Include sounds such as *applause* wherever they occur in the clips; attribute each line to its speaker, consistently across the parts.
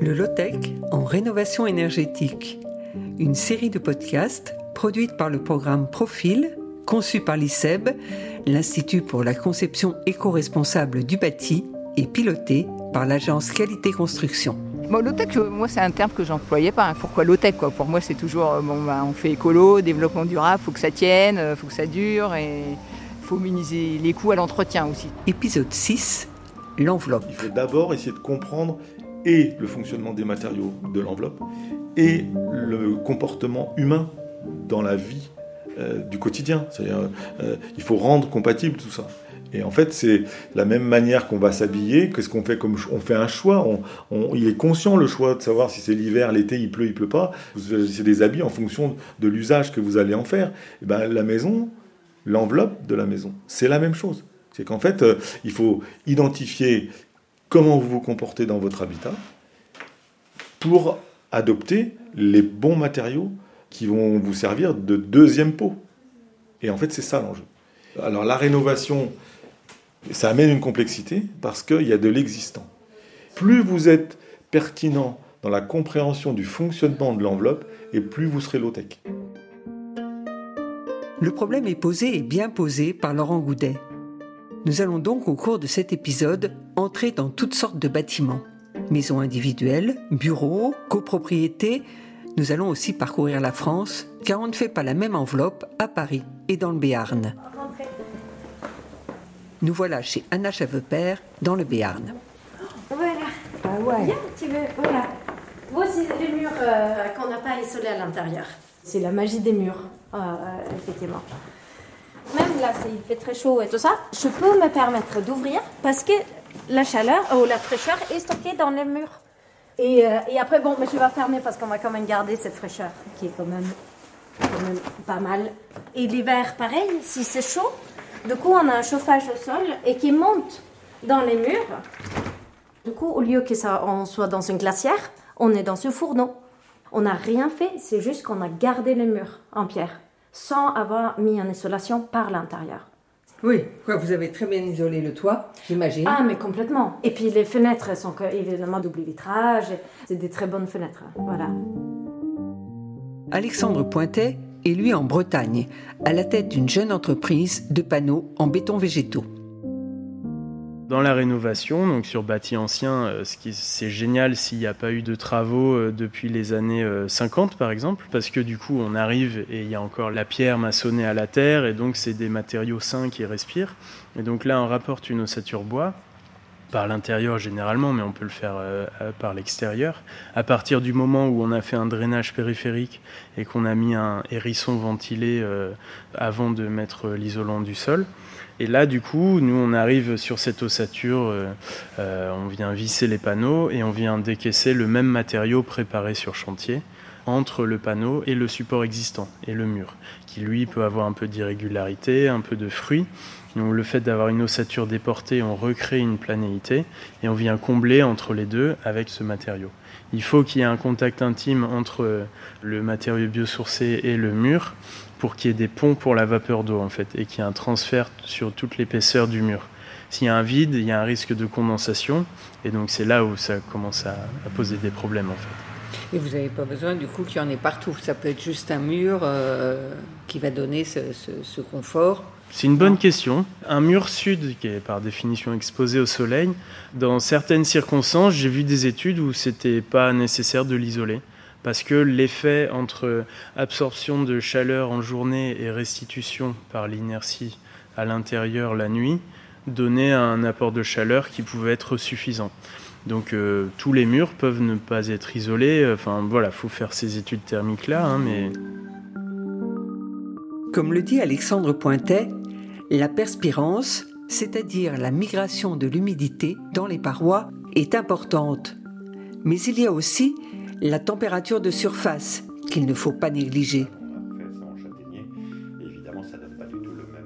Speaker 1: Le Lotec en rénovation énergétique, une série de podcasts produite par le programme Profil, conçu par l'ICEB, l'Institut pour la conception éco-responsable du bâti, et piloté par l'agence Qualité Construction.
Speaker 2: Bon, low-tech, moi, c'est un terme que j'employais pas. Pourquoi low-tech quoi? Pour moi, c'est toujours, euh, bon, bah, on fait écolo, développement durable, faut que ça tienne, euh, faut que ça dure et faut minimiser les coûts à l'entretien aussi.
Speaker 1: Épisode 6, l'enveloppe.
Speaker 3: Il faut d'abord essayer de comprendre et le fonctionnement des matériaux de l'enveloppe et le comportement humain dans la vie euh, du quotidien. C'est-à-dire, euh, il faut rendre compatible tout ça. Et en fait, c'est la même manière qu'on va s'habiller. Qu'est-ce qu'on fait comme on fait un choix Il est conscient le choix de savoir si c'est l'hiver, l'été, il pleut, il pleut pas. Vous choisissez des habits en fonction de l'usage que vous allez en faire. Et ben, la maison, l'enveloppe de la maison, c'est la même chose. C'est qu'en fait, euh, il faut identifier comment vous vous comportez dans votre habitat pour adopter les bons matériaux qui vont vous servir de deuxième pot. Et en fait, c'est ça l'enjeu. Alors la rénovation, ça amène une complexité parce qu'il y a de l'existant. Plus vous êtes pertinent dans la compréhension du fonctionnement de l'enveloppe, et plus vous serez low-tech.
Speaker 1: Le problème est posé et bien posé par Laurent Goudet. Nous allons donc au cours de cet épisode entrer dans toutes sortes de bâtiments. Maisons individuelles, bureaux, copropriétés. Nous allons aussi parcourir la France, car on ne fait pas la même enveloppe à Paris et dans le Béarn. Nous voilà chez Anna Chavepère, dans le Béarn.
Speaker 4: Voilà.
Speaker 2: Ah ouais.
Speaker 4: Viens, tu veux. Voilà. Voici les murs euh, qu'on n'a pas isolés à l'intérieur. C'est la magie des murs, euh, euh, effectivement. Là, s'il fait très chaud et tout ça, je peux me permettre d'ouvrir parce que la chaleur ou la fraîcheur est stockée dans les murs. Et, euh, après, bon, mais je vais fermer parce qu'on va quand même garder cette fraîcheur qui est quand même, quand même pas mal. Et l'hiver, pareil, si c'est chaud, du coup, on a un chauffage au sol et qui monte dans les murs. Du coup, au lieu que ça, on soit dans une glacière, on est dans ce fourneau. On n'a rien fait, c'est juste qu'on a gardé les murs en pierre, sans avoir mis en isolation par l'intérieur.
Speaker 2: Oui, quoi, vous avez très bien isolé le toit, j'imagine.
Speaker 4: Ah, mais complètement. Et puis les fenêtres sont évidemment double vitrage, c'est des très bonnes fenêtres. Voilà.
Speaker 1: Alexandre Pointet est lui en Bretagne, à la tête d'une jeune entreprise de panneaux en béton végétaux.
Speaker 5: Dans la rénovation, donc sur bâti ancien, euh, ce qui c'est génial s'il n'y a pas eu de travaux euh, depuis les années euh, 50 par exemple, parce que du coup on arrive et il y a encore la pierre maçonnée à la terre et donc c'est des matériaux sains qui respirent. Et donc là on rapporte une ossature bois par l'intérieur généralement, mais on peut le faire euh, euh, par l'extérieur. À partir du moment où on a fait un drainage périphérique et qu'on a mis un hérisson ventilé euh, avant de mettre l'isolant du sol. Et là, du coup, nous, on arrive sur cette ossature, euh, euh, on vient visser les panneaux et on vient décaisser le même matériau préparé sur chantier entre le panneau et le support existant et le mur, qui lui peut avoir un peu d'irrégularité, un peu de fruit. Donc, le fait d'avoir une ossature déportée, on recrée une planéité et on vient combler entre les deux avec ce matériau. Il faut qu'il y ait un contact intime entre le matériau biosourcé et le mur pour qu'il y ait des ponts pour la vapeur d'eau en fait et qu'il y ait un transfert sur toute l'épaisseur du mur. S'il y a un vide, il y a un risque de condensation et donc c'est là où ça commence à, à poser des problèmes en fait.
Speaker 2: Et vous n'avez pas besoin du coup qu'il y en ait partout. Ça peut être juste un mur euh, qui va donner ce, ce- ce confort.
Speaker 5: C'est une bonne question. Un mur sud, qui est par définition exposé au soleil, dans certaines circonstances, j'ai vu des études où c'était pas nécessaire de l'isoler. Parce que l'effet entre absorption de chaleur en journée et restitution par l'inertie à l'intérieur la nuit donnait un apport de chaleur qui pouvait être suffisant. Donc euh, tous les murs peuvent ne pas être isolés. Enfin voilà, faut faire ces études thermiques là, hein, mais
Speaker 1: Comme le dit Alexandre Pointet, la perspirance, c'est-à-dire la migration de l'humidité dans les parois, est importante. Mais il y a aussi la température de surface qu'il ne faut pas négliger.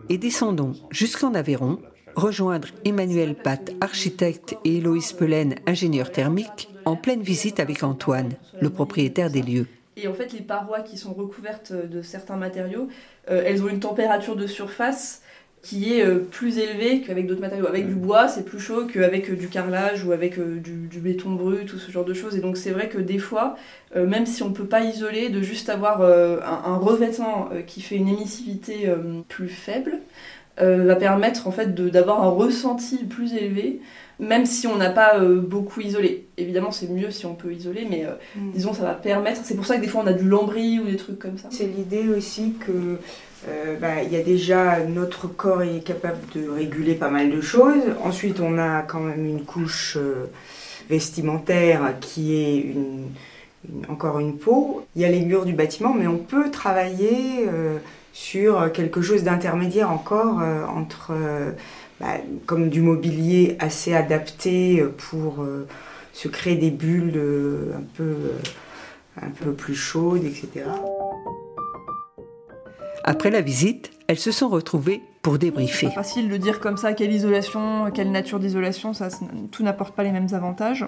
Speaker 1: Et descendons jusqu'en Aveyron, rejoindre Emmanuel Pat, architecte, et Héloïse Pelaine, ingénieur thermique, en pleine visite avec Antoine, le propriétaire des lieux.
Speaker 6: Et en fait, les parois qui sont recouvertes de certains matériaux, euh, elles ont une température de surface qui est plus élevé qu'avec d'autres matériaux. Avec du bois, c'est plus chaud qu'avec du carrelage ou avec du, béton brut ou ce genre de choses. Et donc c'est vrai que des fois, même si on ne peut pas isoler, de juste avoir un, revêtement qui fait une émissivité plus faible, va permettre en fait d'avoir un ressenti plus élevé même si on n'a pas euh, beaucoup isolé. Évidemment, c'est mieux si on peut isoler, mais euh, mm. disons, ça va permettre. C'est pour ça que des fois, on a du lambris ou des trucs comme ça.
Speaker 7: C'est l'idée aussi que euh, bah, il y a déjà notre corps est capable de réguler pas mal de choses. Ensuite, on a quand même une couche vestimentaire qui est encore une peau. Il y a les murs du bâtiment, mais on peut travailler sur quelque chose d'intermédiaire encore entre bah, comme du mobilier assez adapté euh, pour euh, se créer des bulles euh, un peu, un peu plus chaudes, etc.
Speaker 1: Après la visite, elles se sont retrouvées pour débriefer.
Speaker 6: C'est facile de dire comme ça quelle isolation, quelle nature d'isolation, ça, tout n'apporte pas les mêmes avantages.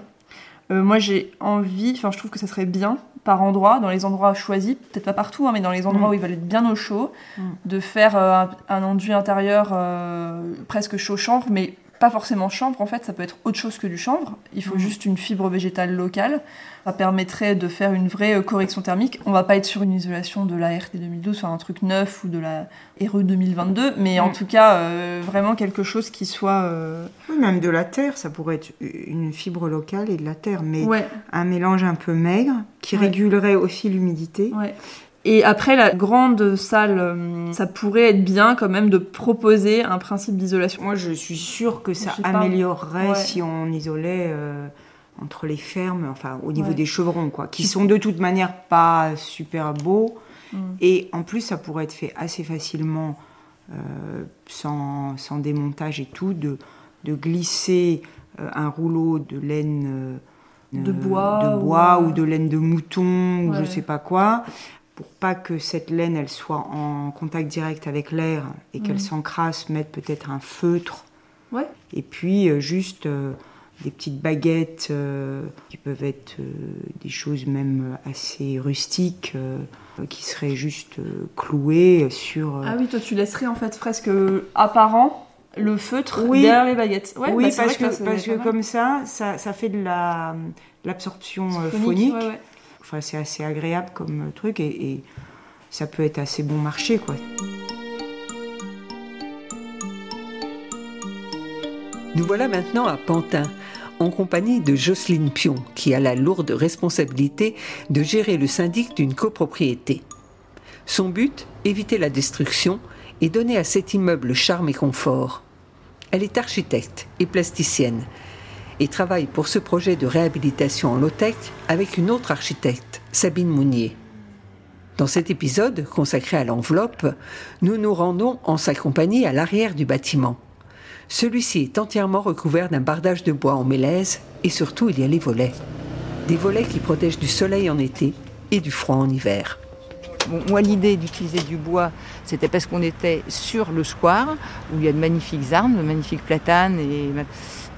Speaker 6: Moi j'ai envie, enfin je trouve que ça serait bien par endroit, dans les endroits choisis, peut-être pas partout, hein, mais dans les endroits mm. où il va être bien au chaud, mm. de faire euh, un, enduit intérieur euh, presque chaud chanvre, mais pas forcément chanvre, en fait, ça peut être autre chose que du chanvre. Il faut mm. juste une fibre végétale locale. Ça permettrait de faire une vraie euh, correction thermique. On va pas être sur une isolation de la RT 2012, sur un truc neuf ou de la RE 2022, mais en mm. tout cas, euh, vraiment quelque chose qui soit. Euh,
Speaker 7: oui, même de la terre, ça pourrait être une fibre locale et de la terre, mais un mélange un peu maigre qui régulerait aussi l'humidité.
Speaker 6: Ouais. Et après, la grande salle, euh, ça pourrait être bien quand même de proposer un principe d'isolation.
Speaker 7: Moi, je suis sûre que ça améliorerait si on isolait euh, entre les fermes, enfin au niveau des chevrons, quoi, qui sont de toute manière pas super beaux. Mm. Et en plus, ça pourrait être fait assez facilement, euh, sans, sans, démontage et tout, de, de glisser un rouleau de laine.
Speaker 6: de bois,
Speaker 7: de bois ou, de laine de mouton ou je sais pas quoi pour pas que cette laine elle soit en contact direct avec l'air et qu'elle mm. s'encrasse, mettre peut-être un feutre.
Speaker 6: Ouais.
Speaker 7: Et puis euh, juste euh, des petites baguettes euh, qui peuvent être des choses même assez rustiques qui seraient juste clouées sur.
Speaker 6: Ah oui, toi tu laisserais en fait presque apparent le feutre derrière les baguettes.
Speaker 7: Ouais, oui, bah, parce que, parce que comme ça, ça, ça, fait de l'absorption phonique. phonique C'est assez agréable comme truc et, ça peut être assez bon marché, quoi.
Speaker 1: Nous voilà maintenant à Pantin, en compagnie de Jocelyne Pion, qui a la lourde responsabilité de gérer le syndic d'une copropriété. Son but, éviter la destruction et donner à cet immeuble charme et confort. Elle est architecte et plasticienne et travaille pour ce projet de réhabilitation en low-tech avec une autre architecte, Sabine Mounier. Dans cet épisode consacré à l'enveloppe, nous nous rendons en sa compagnie à l'arrière du bâtiment. Celui-ci est entièrement recouvert d'un bardage de bois en mélèze et surtout il y a les volets. Des volets qui protègent du soleil en été et du froid en hiver.
Speaker 2: moi, l'idée d'utiliser du bois, c'était parce qu'on était sur le square, où il y a de magnifiques arbres, de magnifiques platanes et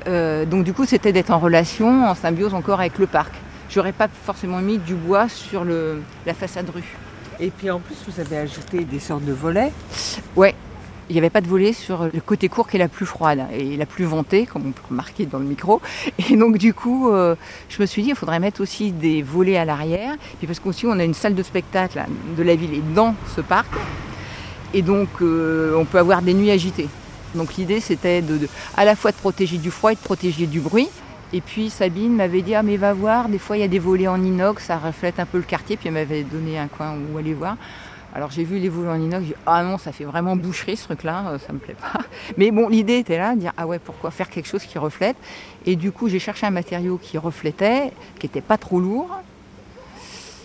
Speaker 2: euh, donc du coup, c'était d'être en relation, en symbiose encore avec le parc. J'aurais pas forcément mis du bois sur le, la façade rue.
Speaker 7: Et puis en plus, vous avez ajouté des sortes de volets
Speaker 2: Ouais. Il n'y avait pas de volets sur le côté court qui est la plus froide et la plus ventée, comme on peut remarquer dans le micro. Et donc du coup, euh, je me suis dit, il faudrait mettre aussi des volets à l'arrière. Puis parce qu'aussi, on a une salle de spectacle de la ville et dans ce parc. Et donc, euh, on peut avoir des nuits agitées. Donc l'idée c'était à la fois de protéger du froid et de protéger du bruit. Et puis Sabine m'avait dit ah mais va voir, des fois il y a des volets en inox, ça reflète un peu le quartier. Puis elle m'avait donné un coin où aller voir. Alors j'ai vu les volets en inox, j'ai dit ah non ça fait vraiment boucherie ce truc-là, euh, ça me plaît pas. *laughs* Mais bon l'idée était là, de dire ah ouais pourquoi faire quelque chose qui reflète? Et du coup j'ai cherché un matériau qui reflétait, qui était pas trop lourd.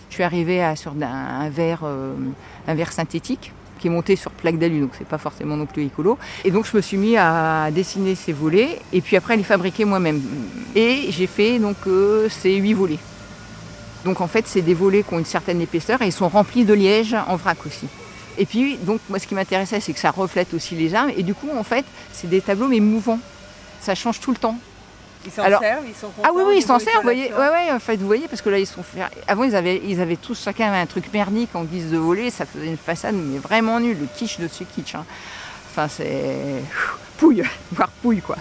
Speaker 2: Je suis arrivée à, sur un, verre, euh, un verre synthétique qui est monté sur plaque d'alu, donc c'est pas forcément non plus écolo. Et donc je me suis mis à dessiner ces volets et puis après les fabriquer moi-même. Et j'ai fait donc euh, ces huit volets. Donc en fait c'est des volets qui ont une certaine épaisseur et ils sont remplis de liège en vrac aussi. Et puis donc moi ce qui m'intéressait c'est que ça reflète aussi les armes et du coup en fait c'est des tableaux mais mouvants. Ça change tout le temps.
Speaker 7: Ils s'en servent, ils sont
Speaker 2: Ah oui, oui, ils s'en servent, vous voyez. Ouais, ouais, en fait, vous voyez, parce que là, ils sont Avant, ils avaient, ils avaient tous chacun un truc merdique en guise de volet, ça faisait une façade, mais vraiment nulle, le kitsch de ce kitsch. Hein. Enfin, c'est pouille, *laughs* voire pouille quoi.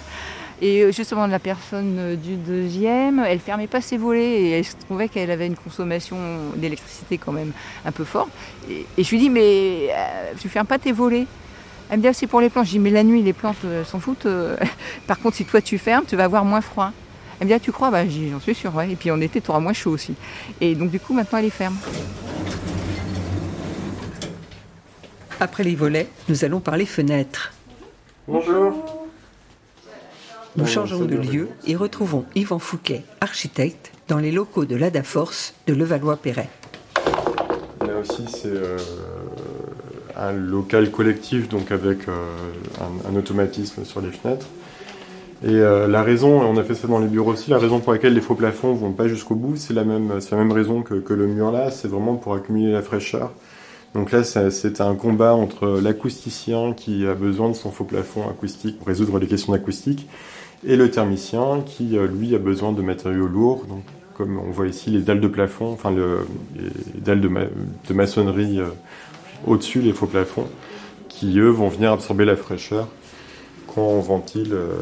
Speaker 2: Et euh, justement, la personne euh, du deuxième, elle fermait pas ses volets et elle se trouvait qu'elle avait une consommation d'électricité quand même un peu forte. Et, je lui dis, mais euh, tu fermes pas tes volets Elle me dit, ah, c'est pour les plantes. Je dis, mais la nuit, les plantes s'en foutent. *laughs* Par contre, si toi tu fermes, tu vas avoir moins froid. Elle me dit, ah, tu crois? Bah, j'en suis sûre, ouais. Et puis en été, tu auras moins chaud aussi. Et donc, du coup, maintenant, elle est ferme.
Speaker 1: Après les volets, nous allons parler fenêtres.
Speaker 3: Bonjour.
Speaker 1: Nous changeons de lieu et retrouvons Yvan Fouquet, architecte, dans les locaux de l'ADA Force de Levallois-Perret.
Speaker 8: Là aussi, c'est euh, un local collectif, donc avec euh, un, automatisme sur les fenêtres. Et euh, la raison, on a fait ça dans les bureaux aussi, la raison pour laquelle les faux plafonds vont pas jusqu'au bout, c'est la même, la même raison que, le mur là, c'est vraiment pour accumuler la fraîcheur. Donc là, c'est un combat entre l'acousticien qui a besoin de son faux plafond acoustique pour résoudre les questions d'acoustique et le thermicien qui, euh, lui, a besoin de matériaux lourds, donc, comme on voit ici les dalles de plafond, enfin les dalles de, maçonnerie au-dessus, les faux plafonds, qui, eux, vont venir absorber la fraîcheur quand on ventile euh,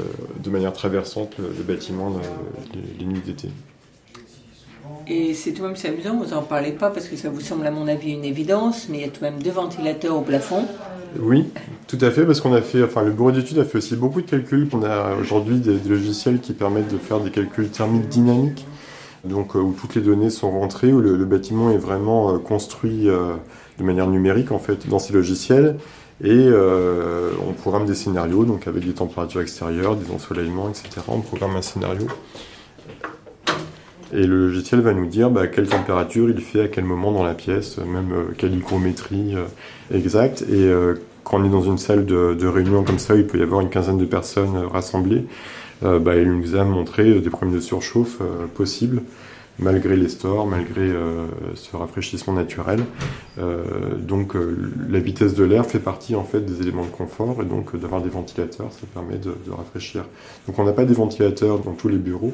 Speaker 8: de manière traversante le, bâtiment les, nuits d'été.
Speaker 9: Et c'est tout de même c'est amusant, vous n'en parlez pas parce que ça vous semble à mon avis une évidence, mais il y a tout de même deux ventilateurs au plafond.
Speaker 8: Oui, tout à fait, parce qu'on a fait, enfin, le bureau d'études a fait aussi beaucoup de calculs. On a aujourd'hui des, logiciels qui permettent de faire des calculs thermiques dynamiques, donc euh, où toutes les données sont rentrées, où le, bâtiment est vraiment euh, construit euh, de manière numérique en fait dans ces logiciels. Et on programme des scénarios, donc avec des températures extérieures, des ensoleillements, etc. On programme un scénario. Et le logiciel va nous dire bah, quelle température il fait à quel moment dans la pièce, même quelle hygrométrie exacte. Et quand on est dans une salle de, réunion comme ça, il peut y avoir une quinzaine de personnes rassemblées. Euh, bah, il nous a montré des problèmes de surchauffe euh, possibles, malgré les stores, malgré euh, ce rafraîchissement naturel. donc la vitesse de l'air fait partie en fait des éléments de confort, et donc d'avoir des ventilateurs, ça permet de, de rafraîchir. Donc on n'a pas des ventilateurs dans tous les bureaux,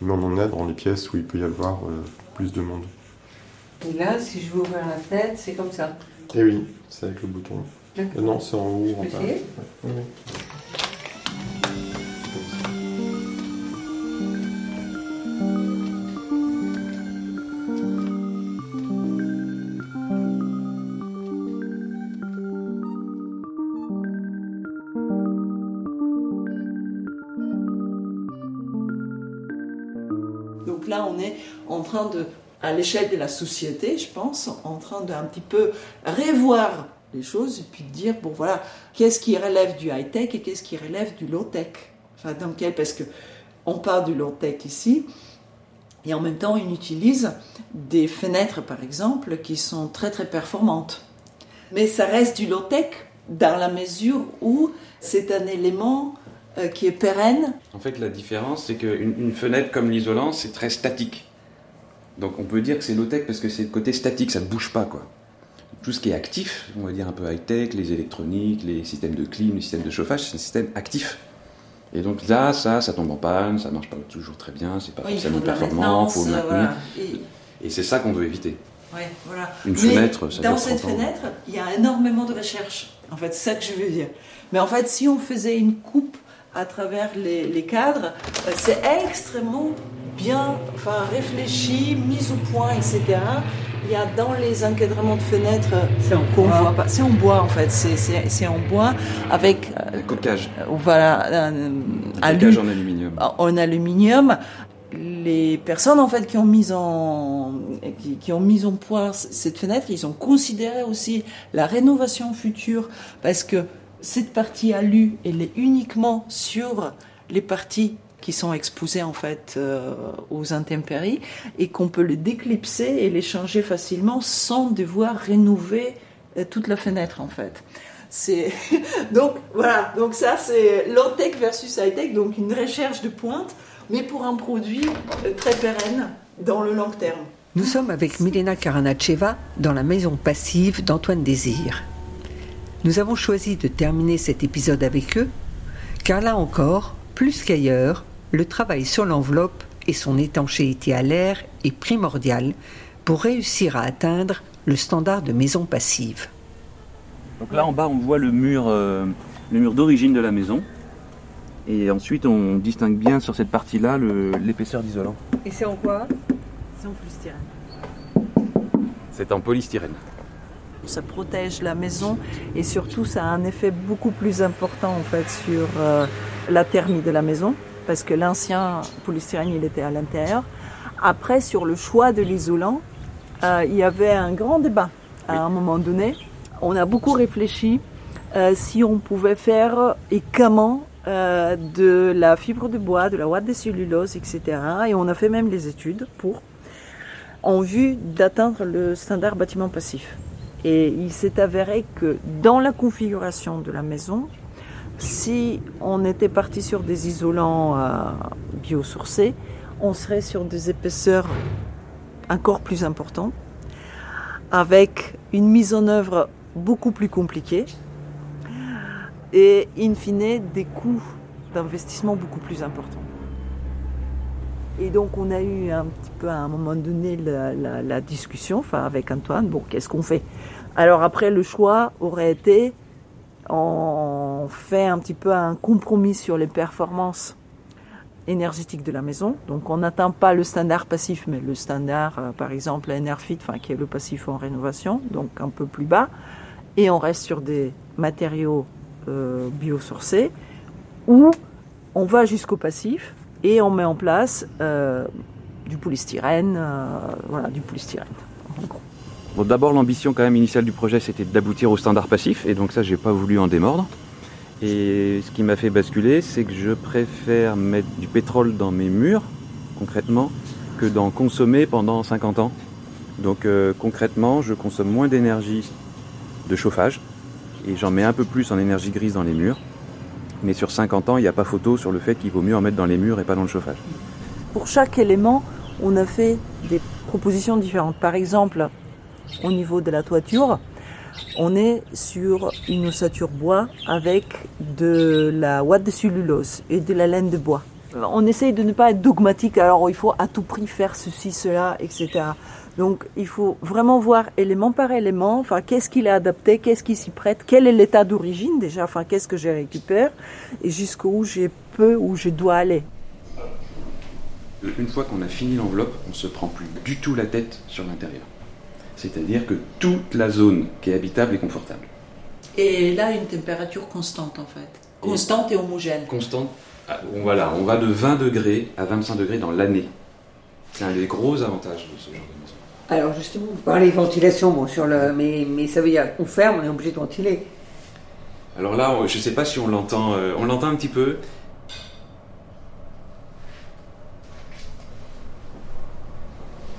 Speaker 8: mais on en a dans les pièces où il peut y avoir plus de monde.
Speaker 9: Et là, si je veux ouvrir la fenêtre, c'est comme ça.
Speaker 8: Eh oui, c'est avec le bouton. Non, c'est en haut, en bas.
Speaker 9: De, à l'échelle de la société, je pense, en train d'un petit peu revoir les choses et puis dire bon voilà qu'est-ce qui relève du high tech et qu'est-ce qui relève du low tech enfin dans quel parce que on parle du low tech ici et en même temps on utilise des fenêtres par exemple qui sont très très performantes mais ça reste du low tech dans la mesure où c'est un élément euh, qui est pérenne.
Speaker 10: En fait, la différence, c'est qu'une une fenêtre comme l'isolant, c'est très statique. Donc on peut dire que c'est low-tech parce que c'est le côté statique, ça ne bouge pas. quoi tout ce qui est actif, on va dire un peu high-tech, les électroniques, les systèmes de clim, les systèmes de chauffage, c'est un système actif. Et donc là, ça, ça tombe en panne, ça marche pas toujours très bien, c'est pas forcément performant, faut le maintenir. Et, c'est ça qu'on veut éviter.
Speaker 9: voilà.
Speaker 10: Une fenêtre, ça
Speaker 9: Dans cette fenêtre, il y a énormément de recherche. En fait, c'est ça que je veux dire. Mais en fait, si on faisait une coupe à travers les, les cadres, euh, c'est extrêmement bien enfin, réfléchi, mis au point, etc. Il y a dans les encadrements de fenêtres,
Speaker 1: c'est en bois.
Speaker 9: pas, c'est en bois en fait, c'est en bois avec
Speaker 10: euh, coquage.
Speaker 9: voilà, un,
Speaker 10: coquage en aluminium.
Speaker 9: En aluminium. Les personnes en fait qui ont mis en qui, qui ont mis en point cette fenêtre, ils ont considéré aussi la rénovation future parce que cette partie alu, elle est uniquement sur les parties qui sont exposés en fait euh, aux intempéries et qu'on peut les déclipser et les changer facilement sans devoir rénover euh, toute la fenêtre en fait. C'est *laughs* donc voilà, donc ça c'est low tech versus high tech, donc une recherche de pointe, mais pour un produit euh, très pérenne dans le long terme.
Speaker 1: Nous sommes avec Milena Karanacheva dans la maison passive d'Antoine Désir. Nous avons choisi de terminer cet épisode avec eux, car là encore, plus qu'ailleurs, le travail sur l'enveloppe et son étanchéité à l'air est primordial pour réussir à atteindre le standard de maison passive.
Speaker 11: Donc là en bas on voit le mur euh,
Speaker 10: le mur d'origine de la maison. Et ensuite, on distingue bien sur cette partie-là l'épaisseur d'isolant.
Speaker 9: Et c'est en quoi?
Speaker 2: C'est en polystyrène.
Speaker 10: C'est en polystyrène.
Speaker 9: Ça protège la maison et surtout ça a un effet beaucoup plus important en fait sur euh, la thermie de la maison parce que l'ancien polystyrène il était à l'intérieur. Après sur le choix de l'isolant, euh, il y avait un grand débat à un moment donné. On a beaucoup réfléchi euh, si on pouvait faire et comment euh, de la fibre de bois, de la ouate de cellulose, etc. Et on a fait même les études pour en vue d'atteindre le standard bâtiment passif. Et il s'est avéré que dans la configuration de la maison, si on était parti sur des isolants euh, biosourcés, on serait sur des épaisseurs encore plus importantes, avec une mise en œuvre beaucoup plus compliquée et in fine des coûts d'investissement beaucoup plus importants. Et donc on a eu un petit peu à un moment donné la, la- discussion enfin, avec Antoine, bon qu'est-ce qu'on fait? Alors après le choix aurait été, on fait un petit peu un compromis sur les performances énergétiques de la maison. Donc on n'atteint pas le standard passif, mais le standard euh, par exemple Enerfit, enfin, qui est le passif en rénovation, donc un peu plus bas. Et on reste sur des matériaux euh, biosourcés, ou on va jusqu'au passif et on met en place euh, du polystyrène, voilà, du polystyrène.
Speaker 10: D'abord, l'ambition quand même initiale du projet, c'était d'aboutir au standard passif, et donc ça, j'ai pas voulu en démordre. Et ce qui m'a fait basculer, c'est que je préfère mettre du pétrole dans mes murs, concrètement, que d'en consommer pendant 50 ans. Donc euh, concrètement, je consomme moins d'énergie de chauffage, et j'en mets un peu plus en énergie grise dans les murs. Mais sur 50 ans, il n'y a pas photo sur le fait qu'il vaut mieux en mettre dans les murs et pas dans le chauffage.
Speaker 9: Pour chaque élément, on a fait des propositions différentes. Par exemple, au niveau de la toiture, on est sur une ossature bois avec de la ouate de cellulose et de la laine de bois. On essaye de ne pas être dogmatique, alors il faut à tout prix faire ceci, cela, etc. Donc il faut vraiment voir élément par élément, enfin qu'est-ce qu'il a adapté, qu'est-ce qui s'y prête, quel est l'état d'origine déjà, enfin qu'est-ce que je récupère et jusqu'où j'ai peu ou je dois aller.
Speaker 10: Une fois qu'on a fini l'enveloppe, on se prend plus du tout la tête sur l'intérieur. C'est-à-dire que toute la zone qui est habitable est confortable.
Speaker 9: Et là, une température constante en fait. Constante et homogène.
Speaker 10: Constante. Ah, on, voilà, on va de 20 degrés à 25 degrés dans l'année. C'est un des gros avantages de ce genre de maison.
Speaker 1: Alors justement, vous parlez ventilation, bon, sur le, mais, mais ça veut dire qu'on ferme, on est obligé de ventiler.
Speaker 10: Alors là, je ne sais pas si on l'entend. euh, on l'entend un petit peu.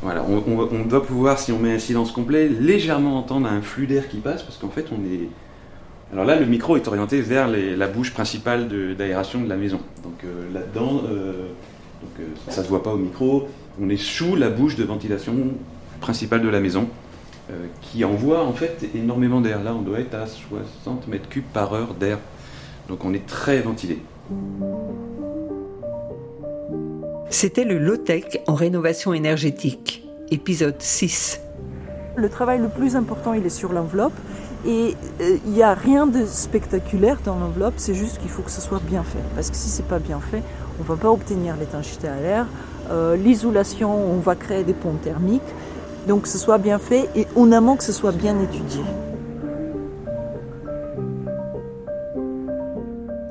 Speaker 10: Voilà, on, doit pouvoir, si on met un silence complet, légèrement entendre un flux d'air qui passe, parce qu'en fait, on est. Alors là, le micro est orienté vers la bouche principale d'aération de, la maison. Donc euh, là-dedans, euh, euh, ça ne se voit pas au micro, on est sous la bouche de ventilation principale de la maison, qui envoie en fait énormément d'air. Là, on doit être à 60 mètres cubes par heure d'air. Donc on est très ventilé.
Speaker 1: C'était le low-tech en rénovation énergétique, épisode 6.
Speaker 9: Le travail le plus important, il est sur l'enveloppe. Et euh, il n'y a rien de spectaculaire dans l'enveloppe, c'est juste qu'il faut que ce soit bien fait. Parce que si c'est pas bien fait, on va pas obtenir l'étanchéité à l'air. Euh, L'isolation, on va créer des ponts thermiques. Donc que ce soit bien fait et en amont que ce soit bien étudié.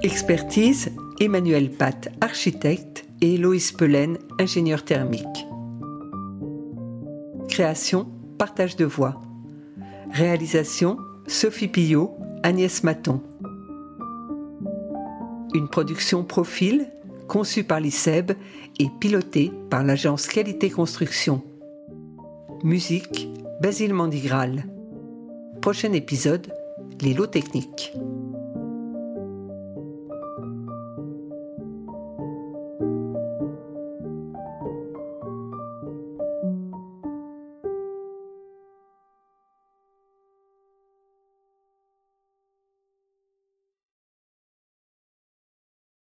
Speaker 1: Expertise, Emmanuel Pat, architecte, et Loïs Pelen, ingénieur thermique. Création, partage de voix. Réalisation, Sophie Pillot, Agnès Maton. Une production Profil, conçue par l'ICEB et pilotée par l'agence Qualité Construction. Musique, Basile Mandigral. Prochain épisode, les lots techniques.